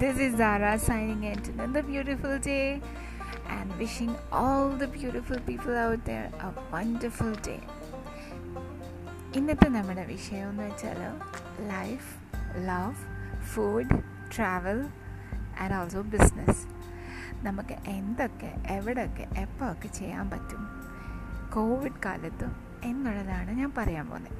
this is Zara signing in to another beautiful day and wishing all the beautiful people out there a wonderful day. ഇന്നത്തെ നമ്മുടെ വിഷയം എന്ന് വെച്ചാൽ life love food travel and also business നമുക്ക് എന്തൊക്കെ എവിടെയൊക്കെ എപ്പോൾ ഒക്കെ ചെയ്യാൻ പറ്റും? കോവിഡ് കാലത്തും എന്നുള്ളതാണ് ഞാൻ പറയാൻ പോകുന്നത്.